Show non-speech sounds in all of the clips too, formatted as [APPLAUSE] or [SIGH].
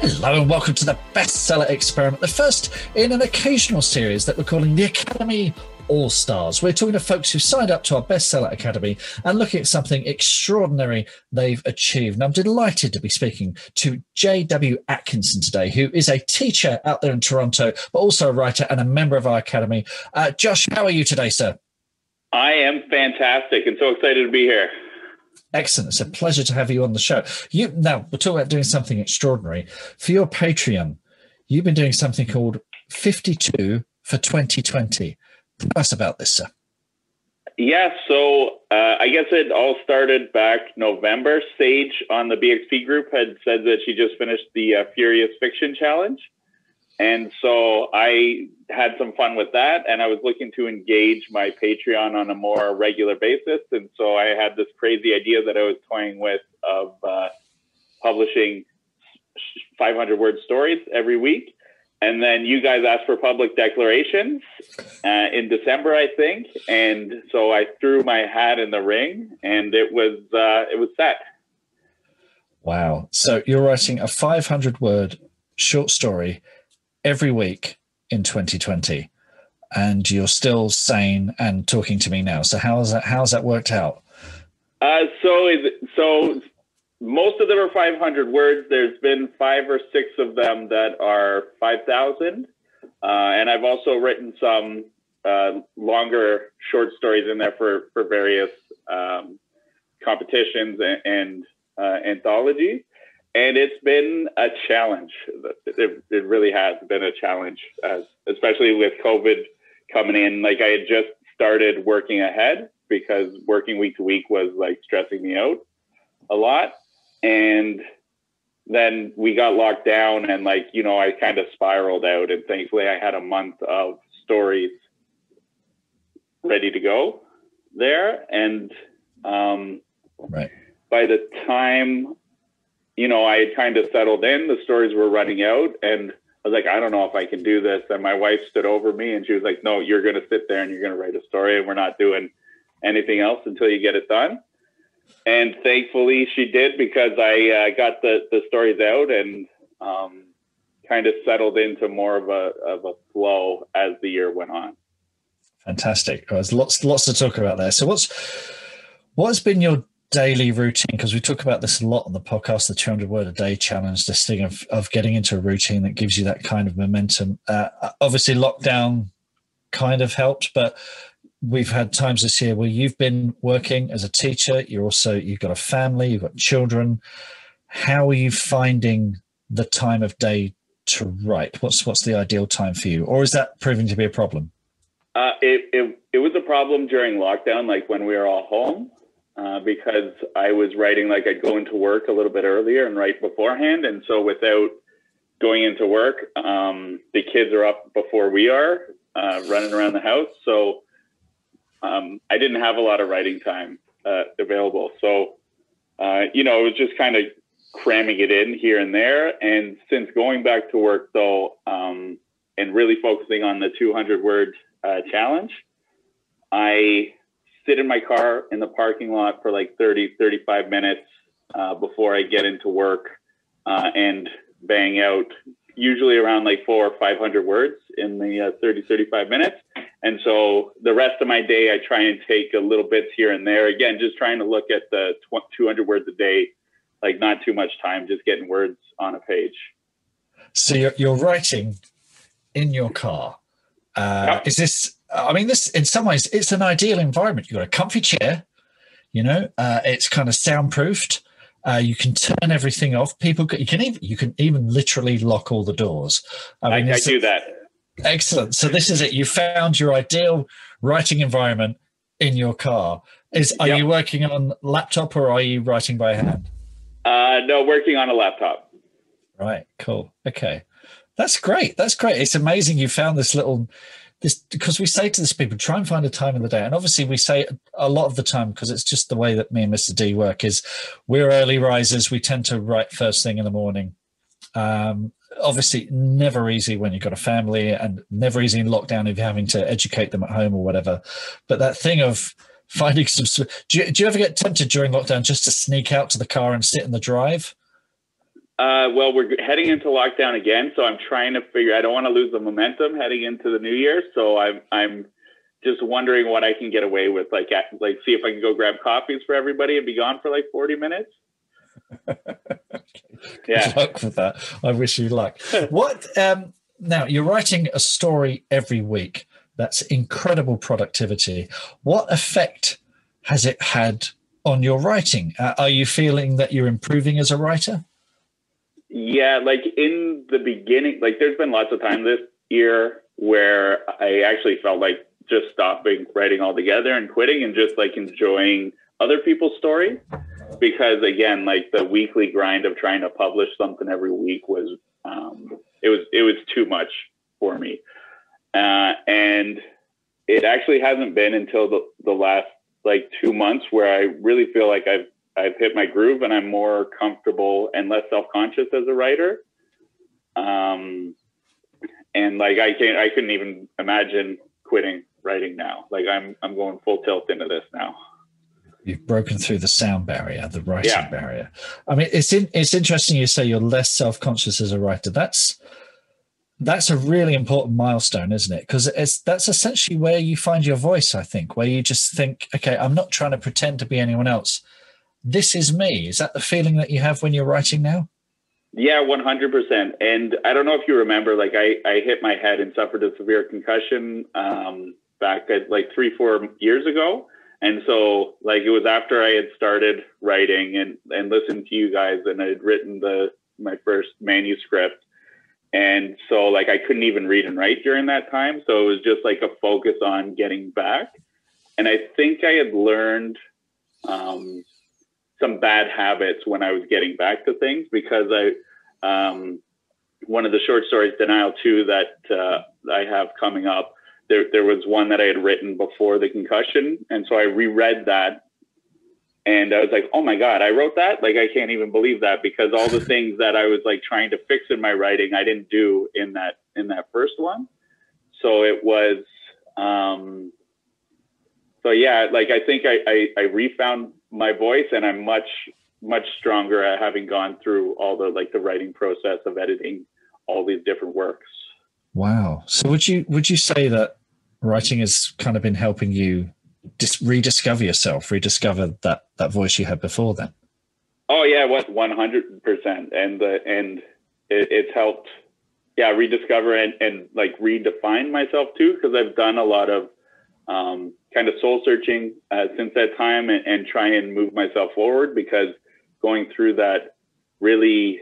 Hello and welcome to the Bestseller Experiment, the first in an occasional series that we're calling the Academy All Stars. We're talking to folks who signed up to our Bestseller Academy and looking at something extraordinary they've achieved. And I'm delighted to be speaking to J.W. Atkinson today, who is a teacher out there in Toronto, but also a writer and a member of our Academy. Uh, Josh, how are you today, sir? I am fantastic and so excited to be here. Excellent. It's a pleasure to have you on the show. You now we're talking about doing something extraordinary. For your Patreon, you've been doing something called 52 for 2020. Tell us about this, sir. Yeah, so uh, I guess it all started back November. Sage on the BXP group had said that she just finished the uh, Furious Fiction Challenge. And so I had some fun with that. And I was looking to engage my Patreon on a more regular basis. And so I had this crazy idea that I was toying with of uh, publishing 500 word stories every week. And then you guys asked for public declarations uh, in December, I think. And so I threw my hat in the ring, and it was uh, it was set. Wow! So you're writing a 500 word short story every week in 2020 and you're still sane and talking to me now. So how's that how's that worked out? Uh, so so most of them are 500 words. There's been five or six of them that are 5,000, uh, and I've also written some uh, longer short stories in there for for various um, competitions and, and uh, anthologies and it's been a challenge. It, it really has been a challenge, uh, especially with COVID coming in. Like I had just started working ahead because working week to week was like stressing me out a lot, and then we got locked down, and like you know, I kind of spiraled out. And thankfully, I had a month of stories ready to go there, and um, right by the time you know, I had kind of settled in. The stories were running out, and I was like, I don't know if I can do this. And my wife stood over me, and she was like, No, you're going to sit there and you're going to write a story, and we're not doing anything else until you get it done. And thankfully, she did because I uh, got the the stories out and um, kind of settled into more of a of a flow as the year went on. Fantastic. There's lots lots to talk about there. So, what's what's been your daily routine because we talk about this a lot on the podcast the 200 word a day challenge this thing of, of getting into a routine that gives you that kind of momentum. Uh, obviously lockdown kind of helped but we've had times this year where you've been working as a teacher you're also you've got a family you've got children. How are you finding the time of day to write? What's what's the ideal time for you? Or is that proving to be a problem? Uh, it, it, it was a problem during lockdown like when we were all home uh, because I was writing like I'd go into work a little bit earlier and write beforehand. And so without going into work, um, the kids are up before we are uh, running around the house. So um, I didn't have a lot of writing time uh, available. So, uh, you know, it was just kind of cramming it in here and there. And since going back to work, though, um, and really focusing on the 200 word uh, challenge, I sit in my car in the parking lot for like 30, 35 minutes uh, before I get into work uh, and bang out usually around like four or 500 words in the uh, 30, 35 minutes. And so the rest of my day, I try and take a little bits here and there. Again, just trying to look at the 200 words a day, like not too much time, just getting words on a page. So you're, you're writing in your car. Uh, yep. Is this I mean, this in some ways it's an ideal environment. You've got a comfy chair, you know, uh, it's kind of soundproofed. Uh, you can turn everything off. People, you can even you can even literally lock all the doors. I, mean, I, I do that. Excellent. So this is it. You found your ideal writing environment in your car. Is are yep. you working on laptop or are you writing by hand? Uh, no, working on a laptop. Right. Cool. Okay. That's great. That's great. It's amazing you found this little this because we say to this people try and find a time in the day. And obviously we say a lot of the time because it's just the way that me and mr d work is we're early risers. We tend to write first thing in the morning. Um, obviously never easy when you've got a family and never easy in lockdown if you're having to educate them at home or whatever. But that thing of finding some do you, do you ever get tempted during lockdown just to sneak out to the car and sit in the drive Uh, well, we're heading into lockdown again, so I'm trying to figure. I don't want to lose the momentum heading into the new year, so I'm I'm just wondering what I can get away with. Like, at, like see if I can go grab coffees for everybody and be gone for like 40 minutes. [LAUGHS] yeah. Good luck with that. I wish you luck. [LAUGHS] what um, now? You're writing a story every week. That's incredible productivity. What effect has it had on your writing? Uh, are you feeling that you're improving as a writer? Yeah, like in the beginning, like there's been lots of time this year where I actually felt like just stopping writing altogether and quitting and just like enjoying other people's story because again like the weekly grind of trying to publish something every week was um, it was it was too much for me. Uh, and it actually hasn't been until the, the last like two months where i really feel like i've i've hit my groove and i'm more comfortable and less self-conscious as a writer um, and like i can't i couldn't even imagine quitting writing now like i'm i'm going full tilt into this now you've broken through the sound barrier, the writing yeah. barrier. I mean, it's in, it's interesting you say you're less self conscious as a writer. That's that's a really important milestone, isn't it? Because it's that's essentially where you find your voice. I think where you just think, okay, I'm not trying to pretend to be anyone else. This is me. Is that the feeling that you have when you're writing now? Yeah, 100%. And I don't know if you remember, like I, I hit my head and suffered a severe concussion um, back at like three, four years ago. And so like it was after I had started writing and, and listened to you guys and I had written the my first manuscript. And so like I couldn't even read and write during that time. So it was just like a focus on getting back. And I think I had learned um, some bad habits when I was getting back to things because I um, one of the short stories, Denial 2, that uh, I have coming up, there, there was one that I had written before the concussion. And so I reread that and I was like, oh my God, I wrote that? Like, I can't even believe that because all the [LAUGHS] things that I was like trying to fix in my writing, I didn't do in that, in that first one. So it was, um, so yeah, like I think I, I, I refound my voice and I'm much, much stronger at having gone through all the, like the writing process of editing all these different works. Wow. So would you, would you say that writing has kind of been helping you just rediscover yourself, rediscover that that voice you had before then. Oh yeah, what one hundred percent, and the and it, it's helped, yeah, rediscover and and like redefine myself too, because I've done a lot of um, kind of soul searching uh, since that time, and, and try and move myself forward because going through that really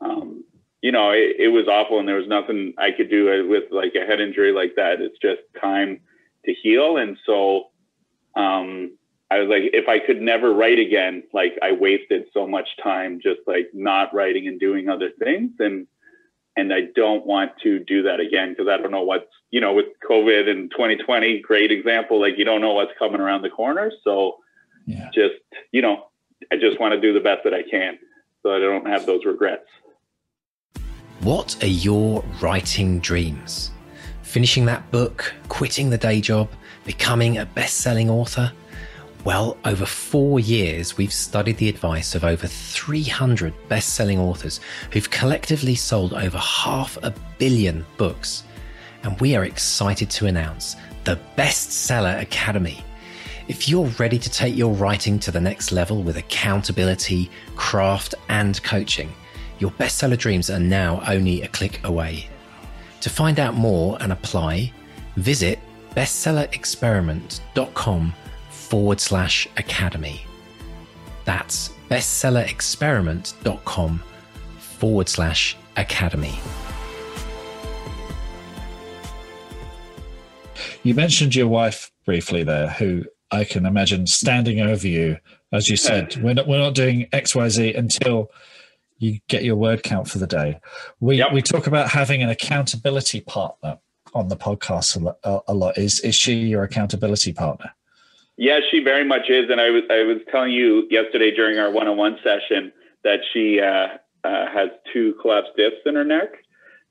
um, you know, it, it, was awful and there was nothing I could do with like a head injury like that. It's just time to heal. And so, um, I was like, if I could never write again, like I wasted so much time just like not writing and doing other things. And, and I don't want to do that again because I don't know what's, you know, with COVID and 2020, great example. Like you don't know what's coming around the corner. So yeah. just, you know, I just want to do the best that I can so I don't have those regrets. What are your writing dreams? Finishing that book, quitting the day job, becoming a best selling author? Well, over four years, we've studied the advice of over 300 best selling authors who've collectively sold over half a billion books. And we are excited to announce the Bestseller Academy. If you're ready to take your writing to the next level with accountability, craft, and coaching, your bestseller dreams are now only a click away. To find out more and apply, visit bestsellerexperiment.com forward slash academy. That's bestsellerexperiment.com forward slash academy. You mentioned your wife briefly there, who I can imagine standing over you, as you said, we're not, we're not doing XYZ until you get your word count for the day. We yep. we talk about having an accountability partner on the podcast a, a, lot. Is is she your accountability partner? Yeah, she very much is. And I was I was telling you yesterday during our one on one session that she uh, uh, has two collapsed discs in her neck,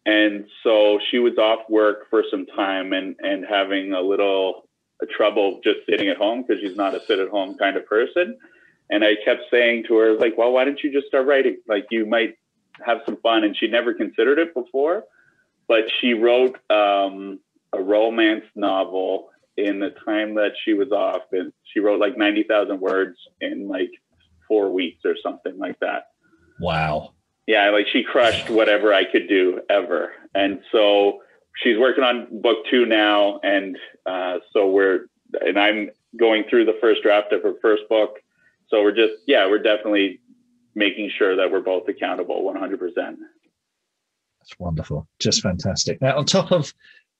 and so she was off work for some time and and having a little trouble just sitting at home because she's not a sit at home kind of person. And I kept saying to her, like, well, why don't you just start writing? Like, you might have some fun. And she never considered it before, but she wrote um, a romance novel in the time that she was off, and she wrote like ninety thousand words in like four weeks or something like that. Wow. Yeah, like she crushed whatever I could do ever, and so she's working on book two now, and uh, so we're and I'm going through the first draft of her first book. So we're just yeah, we're definitely making sure that we're both accountable 100%. That's wonderful. Just fantastic. Now, on top of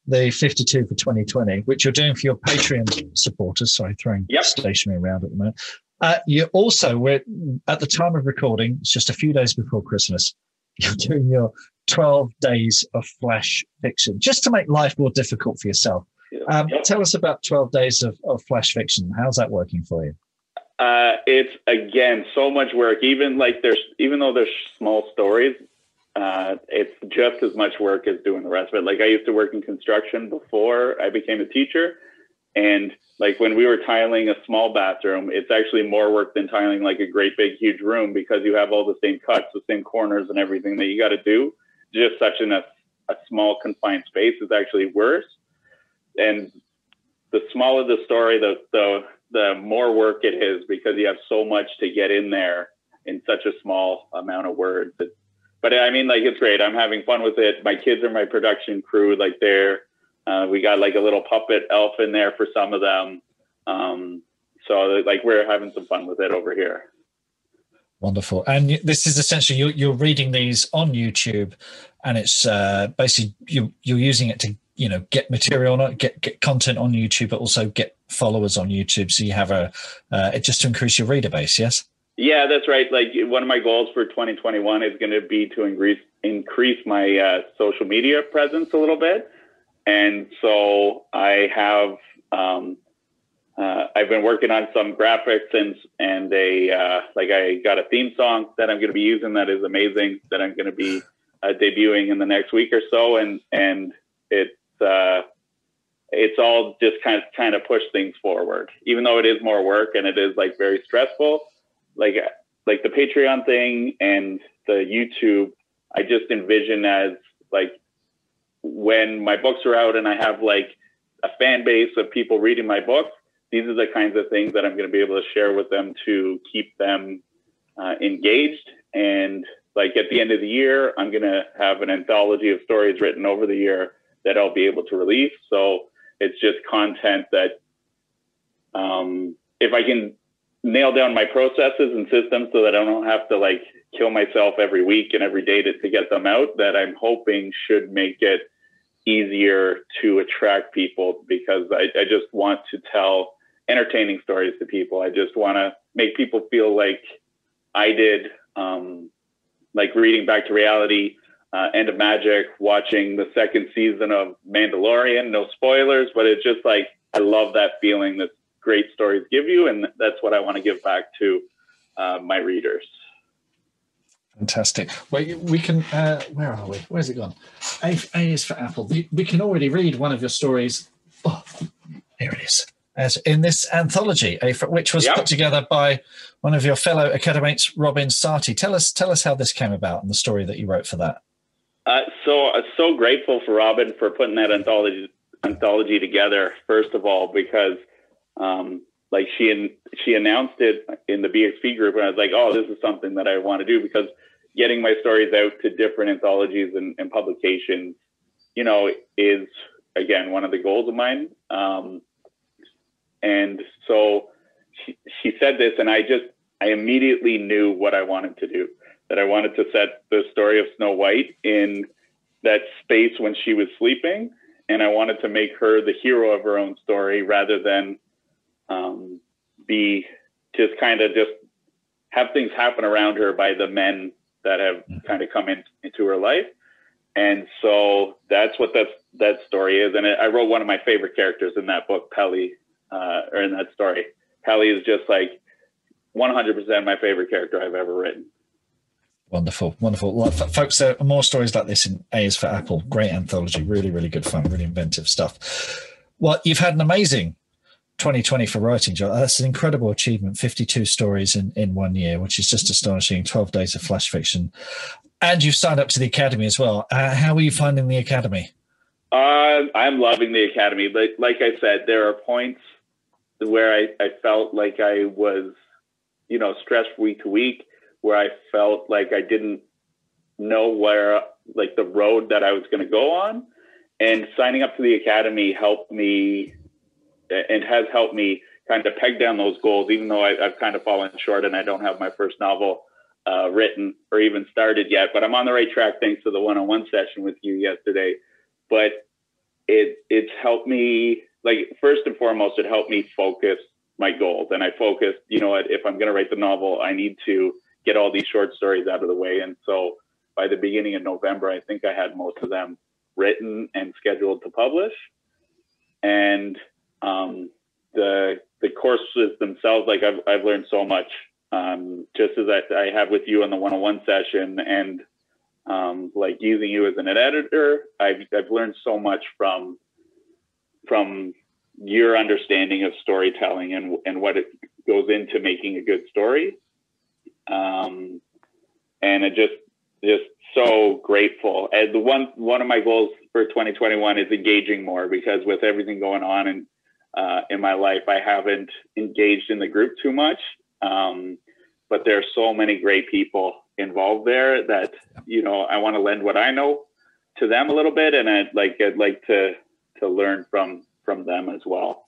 the 52 for 2020, which you're doing for your Patreon supporters, sorry, throwing yep. stationery around at the moment. Uh, you also, we're, at the time of recording, it's just a few days before Christmas, [LAUGHS] you're doing your 12 days of flash fiction just to make life more difficult for yourself. Um, yep. Tell us about 12 days of, of flash fiction. How's that working for you? Uh, it's again so much work. Even like there's even though there's small stories, uh, it's just as much work as doing the rest of it. Like I used to work in construction before I became a teacher, and like when we were tiling a small bathroom, it's actually more work than tiling like a great big huge room because you have all the same cuts, the same corners, and everything that you got to do. Just such in a, a small confined space is actually worse. And the smaller the story, the the the more work it is because you have so much to get in there in such a small amount of words. It's, but I mean, like it's great. I'm having fun with it. My kids are my production crew. Like they're, uh, we got like a little puppet elf in there for some of them. Um, so like we're having some fun with it over here. Wonderful. And this is essentially you're, you're reading these on YouTube, and it's uh, basically you you're using it to you know get material on get get content on YouTube, but also get followers on YouTube. So you have a uh, just to increase your reader base. Yes. Yeah, that's right. Like one of my goals for 2021 is going to be to increase increase my uh, social media presence a little bit, and so I have um, uh, I've been working on some graphics and and a uh, like I got a theme song that I'm going to be using that is amazing that I'm going to be uh, debuting in the next week or so, and and it's uh, it's all just kind of kind of push things forward, even though it is more work and it is like very stressful. Like like the Patreon thing and the YouTube, I just envision as like when my books are out and I have like a fan base of people reading my books. These are the kinds of things that I'm going to be able to share with them to keep them uh, engaged. And like at the end of the year, I'm going to have an anthology of stories written over the year that I'll be able to release. So it's just content that um, if I can nail down my processes and systems so that I don't have to like kill myself every week and every day to, to get them out, that I'm hoping should make it easier to attract people because I, I just want to tell entertaining stories to people. I just want to make people feel like I did, um, like reading back to reality uh, End of Magic, watching the second season of Mandalorian. No spoilers, but it's just like I love that feeling that great stories give you, and that's what I want to give back to uh, my readers. Fantastic. Well, we can. Uh, where are we? Where's it gone? A, A is for Apple. We, can already read one of your stories. Oh, here it is. As in this anthology, A for, which was yep. put together by one of your fellow academics, Robin Sarti. Tell us, tell us how this came about and the story that you wrote for that. Uh, so uh, so grateful for Robin for putting that anthology anthology together. First of all, because um, like she and she announced it in the BXP group, and I was like, oh, this is something that I want to do because getting my stories out to different anthologies and, and publications, you know, is again one of the goals of mine. Um, and so she, she said this, and I just I immediately knew what I wanted to do that I wanted to set the story of Snow White in that space when she was sleeping. And I wanted to make her the hero of her own story rather than um, be just kind of just have things happen around her by the men that have mm-hmm. kind of come in, into her life. And so that's what that that story is. And I wrote one of my favorite characters in that book, Pelly, uh, or in that story. Pelly is just like 100% my favorite character I've ever written. Wonderful, wonderful. Well, folks, there are more stories like this in A is for Apple. Great anthology, really, really good fun, really inventive stuff. Well, you've had an amazing 2020 for writing, John. That's an incredible achievement. 52 stories in, in one year, which is just astonishing. 12 days of flash fiction. and you've signed up to the academy as well. Uh, how are you finding the academy? Uh, I'm loving the academy. Like, like I said, there are points where I, I felt like I was, you know, stressed week to week, where I felt like I didn't know where, like, the road that I was going to go on. And signing up to the academy helped me and has helped me kind of peg down those goals, even though I, have kind of fallen short and I don't have my first novel uh, written or even started yet. But I'm on the right track thanks to the one-on-one session with you yesterday. But it it's helped me like first and foremost, it helped me focus my goals. And I focused, you know, what, if I'm going to write the novel, I need to get all these short stories out of the way. And so by the beginning of November, I think I had most of them written and scheduled to publish. And um, the the courses themselves, like I've I've learned so much, um, just as I, I have with you on the one on one session, and um, like using you as an editor, I've I've learned so much from from your understanding of storytelling and and what it goes into making a good story. Um, and it just just so grateful. And the one one of my goals for 2021 is engaging more because with everything going on and uh, in my life. I haven't engaged in the group too much, um, but there are so many great people involved there that you know I want to lend what I know to them a little bit, and I'd like I'd like to to learn from from them as well.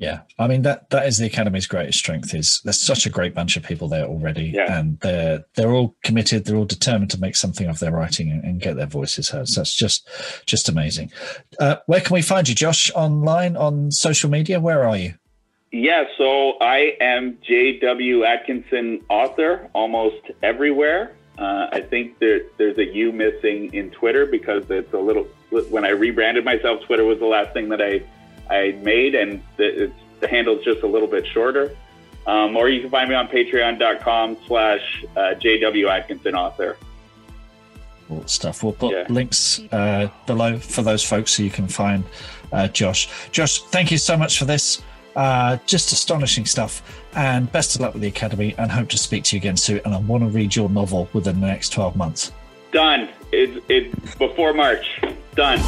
Yeah, I mean that that is the academy's greatest strength. Is there's such a great bunch of people there already, yeah. and they're they're all committed. They're all determined to make something of their writing and, and get their voices heard. So that's just just amazing. Uh, where can we find you, Josh? Online on social media? Where are you? Yeah, so I am J.W. Atkinson author almost everywhere. Uh, I think there, there's a U missing in Twitter because it's a little. When I rebranded myself, Twitter was the last thing that I I made, and the, the handle's just a little bit shorter. Um, or you can find me on patreon.com slash uh, JW Atkinson author. Cool stuff. We'll put yeah. links uh, below for those folks so you can find uh, Josh. Josh, thank you so much for this. Uh, just astonishing stuff. And best of luck with the Academy and hope to speak to you again soon. And I want to read your novel within the next 12 months. Done. It's, it's before March. Done.